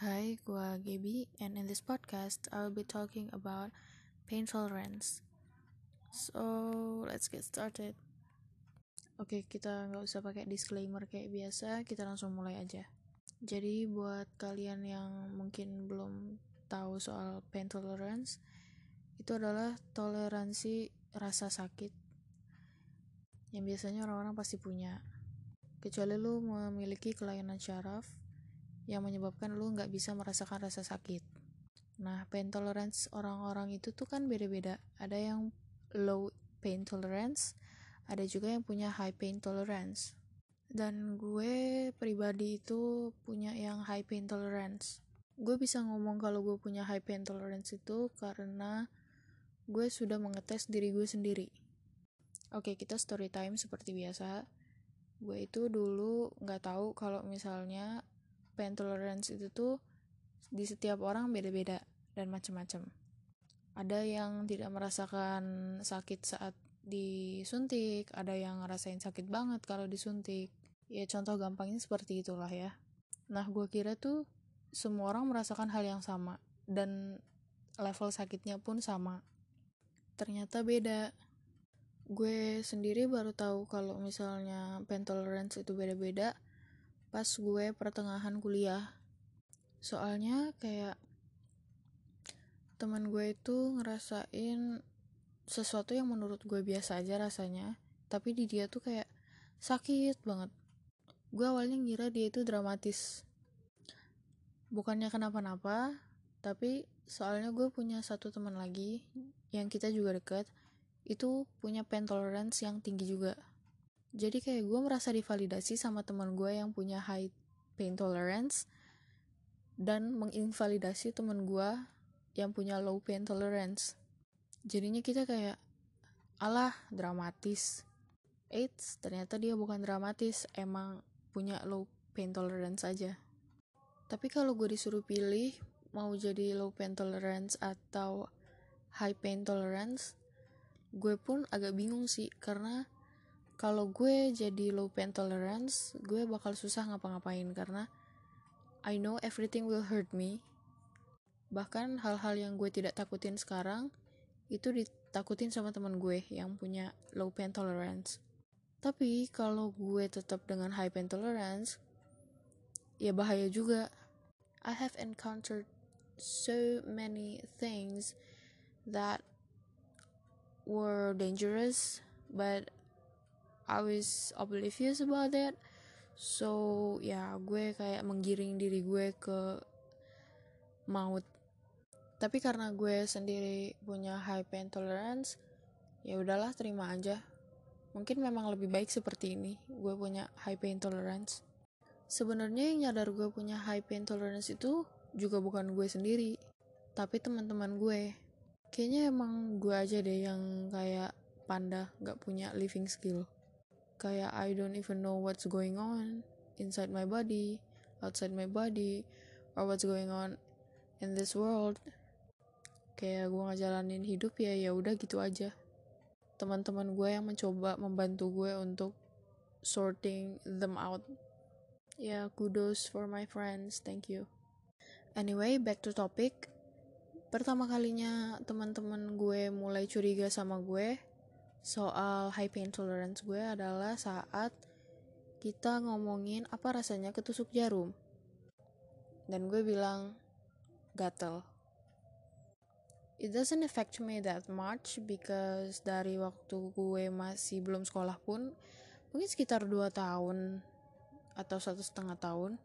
Hi, gua Gaby, and in this podcast, I will be talking about pain tolerance. So, let's get started. Oke, kita nggak usah pakai disclaimer kayak biasa, kita langsung mulai aja. Jadi, buat kalian yang mungkin belum tahu soal pain tolerance, itu adalah toleransi rasa sakit yang biasanya orang-orang pasti punya. Kecuali lu memiliki kelainan syaraf yang menyebabkan lu nggak bisa merasakan rasa sakit. Nah, pain tolerance orang-orang itu tuh kan beda-beda. Ada yang low pain tolerance, ada juga yang punya high pain tolerance. Dan gue pribadi itu punya yang high pain tolerance. Gue bisa ngomong kalau gue punya high pain tolerance itu karena gue sudah mengetes diri gue sendiri. Oke, kita story time seperti biasa. Gue itu dulu nggak tahu kalau misalnya pain tolerance itu tuh di setiap orang beda-beda dan macam-macam. Ada yang tidak merasakan sakit saat disuntik, ada yang ngerasain sakit banget kalau disuntik. Ya contoh gampangnya seperti itulah ya. Nah gue kira tuh semua orang merasakan hal yang sama dan level sakitnya pun sama. Ternyata beda. Gue sendiri baru tahu kalau misalnya pain tolerance itu beda-beda pas gue pertengahan kuliah. Soalnya kayak teman gue itu ngerasain sesuatu yang menurut gue biasa aja rasanya tapi di dia tuh kayak sakit banget. Gue awalnya ngira dia itu dramatis. Bukannya kenapa-napa tapi soalnya gue punya satu teman lagi yang kita juga deket itu punya pain tolerance yang tinggi juga jadi kayak gue merasa divalidasi sama teman gue yang punya high pain tolerance dan menginvalidasi teman gue yang punya low pain tolerance. Jadinya kita kayak alah dramatis. Eits, ternyata dia bukan dramatis emang punya low pain tolerance aja. Tapi kalau gue disuruh pilih mau jadi low pain tolerance atau high pain tolerance gue pun agak bingung sih karena kalau gue jadi low pain tolerance gue bakal susah ngapa-ngapain karena I know everything will hurt me. Bahkan hal-hal yang gue tidak takutin sekarang itu ditakutin sama teman gue yang punya low pain tolerance. Tapi kalau gue tetap dengan high pain tolerance ya bahaya juga. I have encountered so many things that were dangerous but I was oblivious about that. So ya gue kayak menggiring diri gue ke maut. Tapi karena gue sendiri punya high pain tolerance ya udahlah terima aja. Mungkin memang lebih baik seperti ini gue punya high pain tolerance. Sebenarnya yang nyadar gue punya high pain tolerance itu juga bukan gue sendiri tapi teman-teman gue. Kayaknya emang gue aja deh yang kayak panda gak punya living skill kayak I don't even know what's going on inside my body, outside my body, or what's going on in this world. Kayak gue ngejalanin hidup ya ya udah gitu aja. Teman-teman gue yang mencoba membantu gue untuk sorting them out. Ya kudos for my friends, thank you. Anyway, back to topic. Pertama kalinya teman-teman gue mulai curiga sama gue, soal high pain tolerance gue adalah saat kita ngomongin apa rasanya ketusuk jarum. Dan gue bilang gatel. It doesn't affect me that much because dari waktu gue masih belum sekolah pun mungkin sekitar 2 tahun atau satu setengah tahun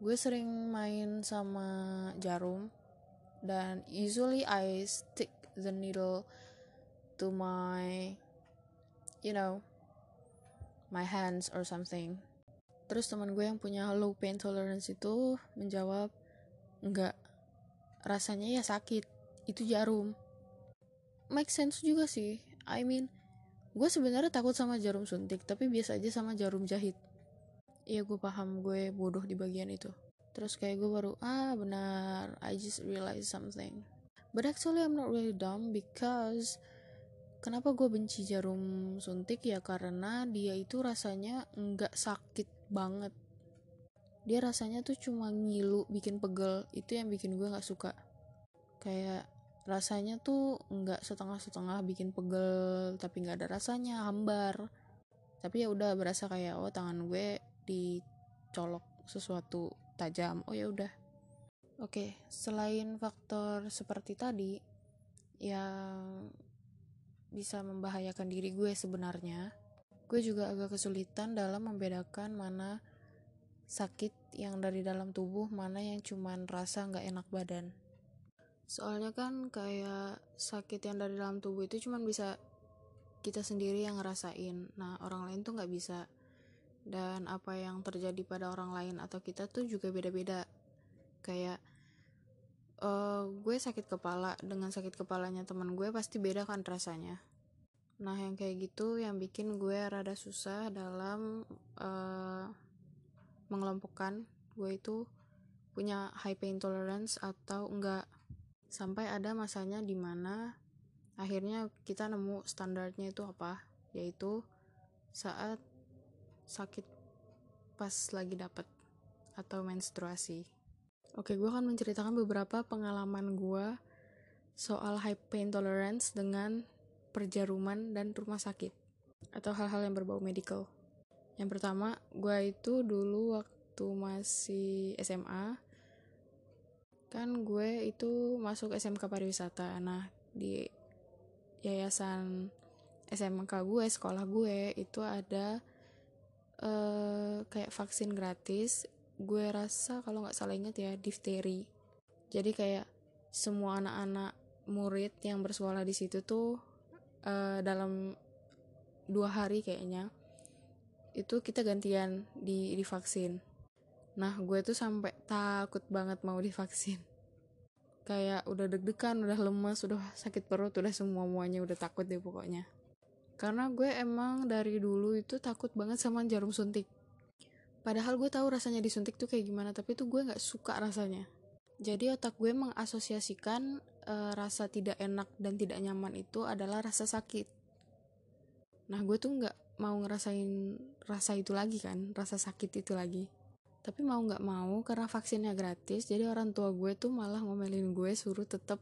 gue sering main sama jarum dan usually I stick the needle to my you know my hands or something. Terus teman gue yang punya low pain tolerance itu menjawab enggak. Rasanya ya sakit. Itu jarum. Make sense juga sih. I mean gue sebenarnya takut sama jarum suntik tapi biasa aja sama jarum jahit. Iya gue paham. Gue bodoh di bagian itu. Terus kayak gue baru ah benar. I just realize something. But actually I'm not really dumb because kenapa gue benci jarum suntik? Ya karena dia itu rasanya nggak sakit banget. Dia rasanya tuh cuma ngilu bikin pegel. Itu yang bikin gue nggak suka. Kayak rasanya tuh nggak setengah-setengah bikin pegel tapi nggak ada rasanya hambar. Tapi ya udah berasa kayak oh tangan gue dicolok sesuatu tajam. Oh ya udah. Oke selain faktor seperti tadi yang bisa membahayakan diri gue sebenarnya. Gue juga agak kesulitan dalam membedakan mana sakit yang dari dalam tubuh mana yang cuman rasa nggak enak badan. Soalnya kan kayak sakit yang dari dalam tubuh itu cuman bisa kita sendiri yang ngerasain. Nah orang lain tuh nggak bisa. Dan apa yang terjadi pada orang lain atau kita tuh juga beda-beda. Kayak uh, gue sakit kepala. Dengan sakit kepalanya teman gue pasti beda kan rasanya. Nah yang kayak gitu yang bikin gue rada susah dalam uh, mengelompokkan gue itu punya high pain tolerance atau enggak. Sampai ada masanya di mana akhirnya kita nemu standarnya itu apa yaitu saat sakit pas lagi dapet atau menstruasi oke gue akan menceritakan beberapa pengalaman gue soal high pain tolerance dengan perjaruman dan rumah sakit atau hal-hal yang berbau medical. Yang pertama gue itu dulu waktu masih SMA kan gue itu masuk SMK pariwisata. Nah di yayasan SMK gue sekolah gue itu ada uh, kayak vaksin gratis gue rasa kalau nggak salah inget ya difteri. Jadi kayak semua anak-anak murid yang bersekolah di situ tuh uh, dalam dua hari kayaknya itu kita gantian di divaksin. Nah gue tuh sampai takut banget mau divaksin. Kayak udah deg-degan udah lemas udah sakit perut udah semua muanya udah takut deh pokoknya. Karena gue emang dari dulu itu takut banget sama jarum suntik padahal gue tahu rasanya disuntik tuh kayak gimana tapi tuh gue nggak suka rasanya. Jadi otak gue mengasosiasikan e, rasa tidak enak dan tidak nyaman itu adalah rasa sakit. Nah gue tuh nggak mau ngerasain rasa itu lagi kan rasa sakit itu lagi. Tapi mau nggak mau karena vaksinnya gratis jadi orang tua gue tuh malah ngomelin gue suruh tetap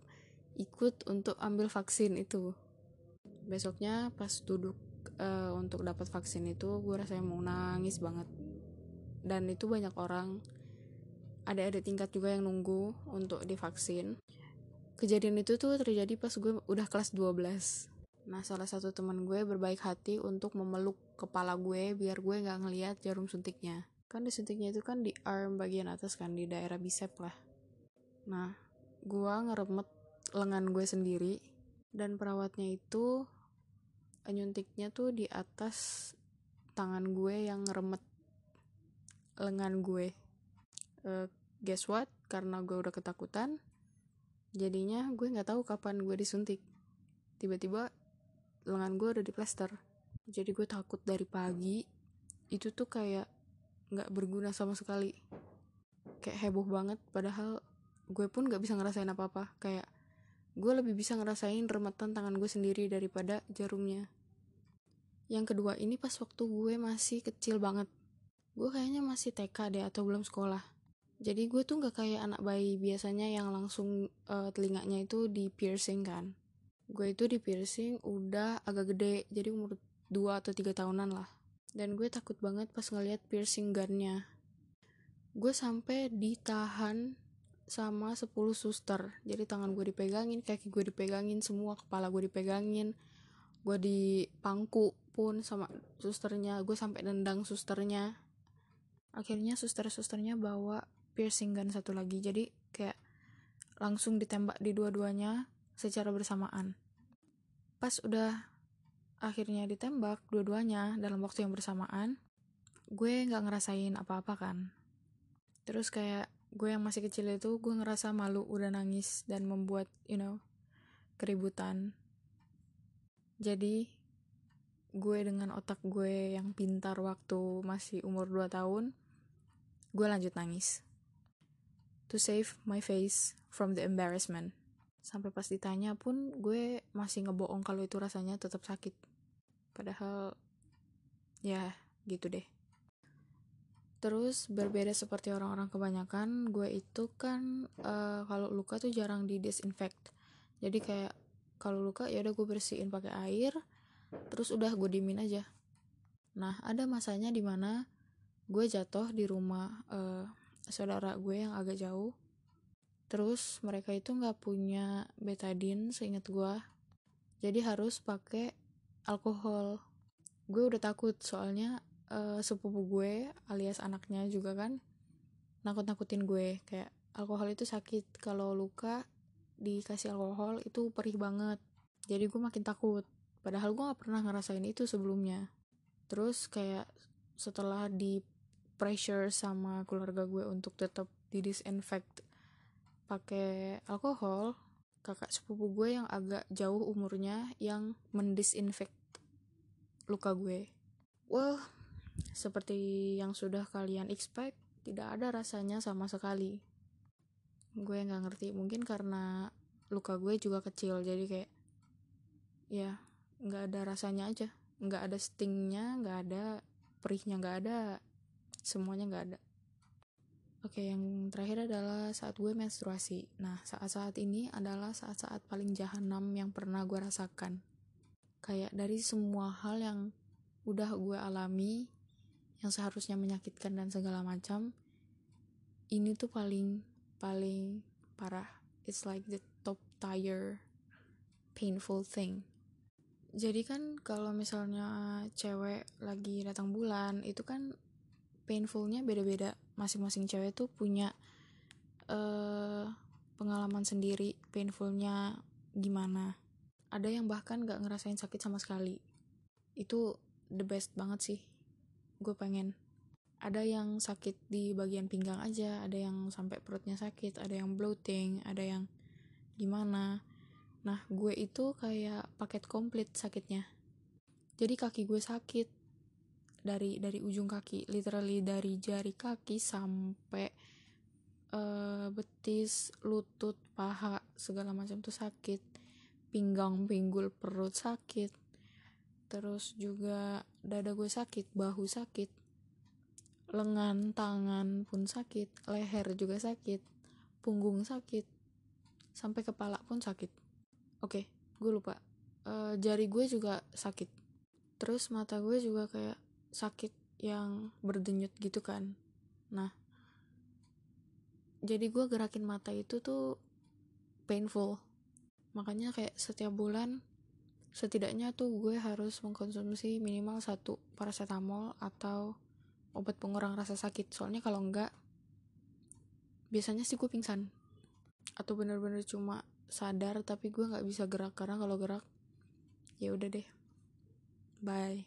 ikut untuk ambil vaksin itu. Besoknya pas duduk uh, untuk dapat vaksin itu gue rasanya mau nangis banget dan itu banyak orang ada ada tingkat juga yang nunggu untuk divaksin kejadian itu tuh terjadi pas gue udah kelas 12 Nah, salah satu teman gue berbaik hati untuk memeluk kepala gue biar gue nggak ngeliat jarum suntiknya. Kan disuntiknya itu kan di arm bagian atas kan, di daerah bicep lah. Nah, gue ngeremet lengan gue sendiri dan perawatnya itu nyuntiknya tuh di atas tangan gue yang ngeremet lengan gue. Uh, guess what? Karena gue udah ketakutan, jadinya gue nggak tahu kapan gue disuntik. Tiba-tiba lengan gue udah di plester jadi gue takut dari pagi itu tuh kayak nggak berguna sama sekali kayak heboh banget padahal gue pun nggak bisa ngerasain apa apa kayak gue lebih bisa ngerasain remetan tangan gue sendiri daripada jarumnya yang kedua ini pas waktu gue masih kecil banget gue kayaknya masih TK deh atau belum sekolah. Jadi gue tuh nggak kayak anak bayi biasanya yang langsung uh, telinganya itu di piercing kan. Gue itu di piercing udah agak gede jadi umur 2 atau 3 tahunan lah. Dan gue takut banget pas ngeliat piercing gunnya. Gue sampai ditahan sama 10 suster. Jadi tangan gue dipegangin kaki gue dipegangin semua kepala gue dipegangin. Gue dipangku pun sama susternya gue sampai nendang susternya akhirnya suster-susternya bawa piercing gun satu lagi jadi kayak langsung ditembak di dua-duanya secara bersamaan. Pas udah akhirnya ditembak dua-duanya dalam waktu yang bersamaan, gue nggak ngerasain apa-apa kan. Terus kayak gue yang masih kecil itu gue ngerasa malu udah nangis dan membuat you know keributan. Jadi gue dengan otak gue yang pintar waktu masih umur 2 tahun, gue lanjut nangis. To save my face from the embarrassment. Sampai pas ditanya pun gue masih ngebohong kalau itu rasanya tetap sakit. Padahal ya gitu deh. Terus berbeda seperti orang-orang kebanyakan gue itu kan uh, kalau luka tuh jarang di disinfect. Jadi kayak kalau luka ya udah gue bersihin pakai air terus udah gue dimin aja. Nah ada masanya di mana gue jatuh di rumah uh, saudara gue yang agak jauh. Terus mereka itu nggak punya betadine seingat gue jadi harus pakai alkohol. Gue udah takut soalnya uh, sepupu gue alias anaknya juga kan nakut-nakutin gue. Kayak alkohol itu sakit. Kalau luka dikasih alkohol itu perih banget. Jadi gue makin takut padahal gue gak pernah ngerasain itu sebelumnya terus kayak setelah di pressure sama keluarga gue untuk tetap di disinfect pakai alkohol kakak sepupu gue yang agak jauh umurnya yang mendisinfect luka gue well seperti yang sudah kalian expect, tidak ada rasanya sama sekali. Gue nggak ngerti, mungkin karena luka gue juga kecil, jadi kayak ya nggak ada rasanya aja, nggak ada stingnya, nggak ada perihnya, nggak ada, semuanya nggak ada. Oke, yang terakhir adalah saat gue menstruasi. Nah, saat-saat ini adalah saat-saat paling jahanam yang pernah gue rasakan. Kayak dari semua hal yang udah gue alami, yang seharusnya menyakitkan dan segala macam ini tuh paling paling parah it's like the top tier painful thing jadi kan kalau misalnya cewek lagi datang bulan itu kan painfulnya beda-beda. Masing-masing cewek tuh punya uh, pengalaman sendiri painfulnya gimana. Ada yang bahkan gak ngerasain sakit sama sekali. Itu the best banget sih gue pengen. Ada yang sakit di bagian pinggang aja ada yang sampai perutnya sakit ada yang bloating ada yang gimana nah gue itu kayak paket komplit sakitnya. Jadi kaki gue sakit. Dari dari ujung kaki literally dari jari kaki sampai uh, betis lutut paha segala macam tuh sakit. Pinggang pinggul perut sakit. Terus juga dada gue sakit bahu sakit. Lengan tangan pun sakit leher juga sakit punggung sakit sampai kepala pun sakit oke gue lupa. Uh, jari gue juga sakit. Terus mata gue juga kayak sakit yang berdenyut gitu kan. Nah jadi gue gerakin mata itu tuh painful. Makanya kayak setiap bulan setidaknya tuh gue harus mengkonsumsi minimal satu paracetamol atau obat pengurang rasa sakit. Soalnya kalau enggak biasanya sih gue pingsan. Atau bener-bener cuma sadar tapi gue nggak bisa gerak karena kalau gerak ya udah deh. Bye.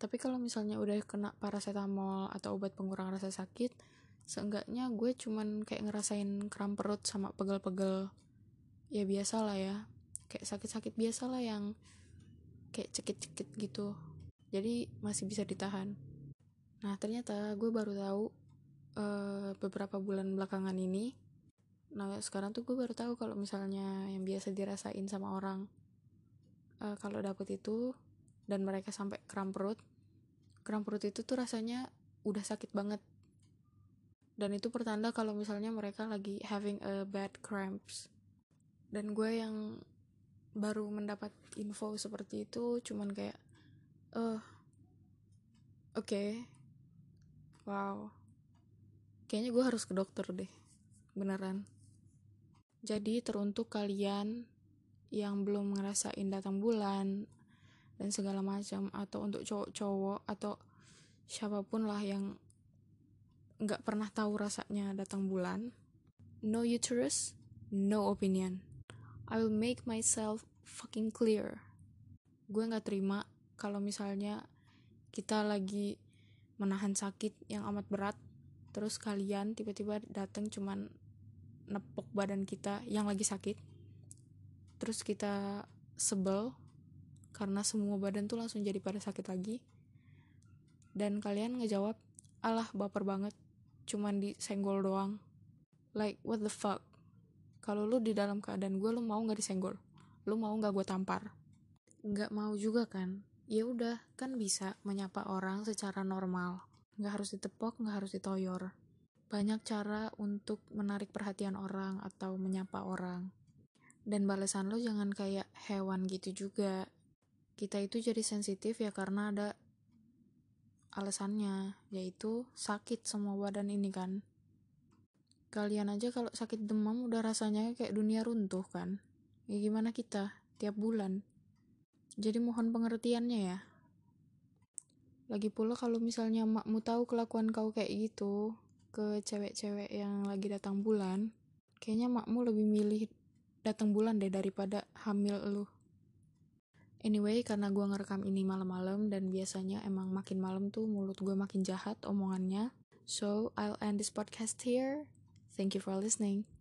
Tapi kalau misalnya udah kena paracetamol atau obat pengurang rasa sakit seenggaknya gue cuman kayak ngerasain kram perut sama pegel-pegel ya biasa lah ya. Kayak sakit-sakit biasa lah yang kayak cekit-cekit gitu. Jadi masih bisa ditahan. Nah ternyata gue baru tahu uh, beberapa bulan belakangan ini nah sekarang tuh gue baru tahu kalau misalnya yang biasa dirasain sama orang uh, kalau dapet itu dan mereka sampai kram perut kram perut itu tuh rasanya udah sakit banget dan itu pertanda kalau misalnya mereka lagi having a bad cramps dan gue yang baru mendapat info seperti itu cuman kayak eh uh, oke okay. wow kayaknya gue harus ke dokter deh beneran jadi teruntuk kalian yang belum ngerasain datang bulan dan segala macam atau untuk cowok-cowok atau siapa pun lah yang nggak pernah tahu rasanya datang bulan no uterus no opinion I will make myself fucking clear. Gue gak terima kalau misalnya kita lagi menahan sakit yang amat berat, terus kalian tiba-tiba datang cuman nepok badan kita yang lagi sakit, terus kita sebel karena semua badan tuh langsung jadi pada sakit lagi, dan kalian ngejawab, alah baper banget, cuman disenggol doang. Like, what the fuck? kalau lu di dalam keadaan gue lu mau nggak disenggol? Lu mau nggak gue tampar? Nggak mau juga kan? Ya udah kan bisa menyapa orang secara normal. Nggak harus ditepok nggak harus ditoyor banyak cara untuk menarik perhatian orang atau menyapa orang. Dan balasan lo jangan kayak hewan gitu juga. Kita itu jadi sensitif ya karena ada alasannya yaitu sakit semua badan ini kan. Kalian aja kalau sakit demam udah rasanya kayak dunia runtuh kan. Ya gimana kita? Tiap bulan. Jadi mohon pengertiannya ya. Lagi pula kalau misalnya makmu tahu kelakuan kau kayak gitu ke cewek-cewek yang lagi datang bulan, kayaknya makmu lebih milih datang bulan deh daripada hamil lu. Anyway, karena gue ngerekam ini malam-malam dan biasanya emang makin malam tuh mulut gue makin jahat omongannya. So, I'll end this podcast here. Thank you for listening.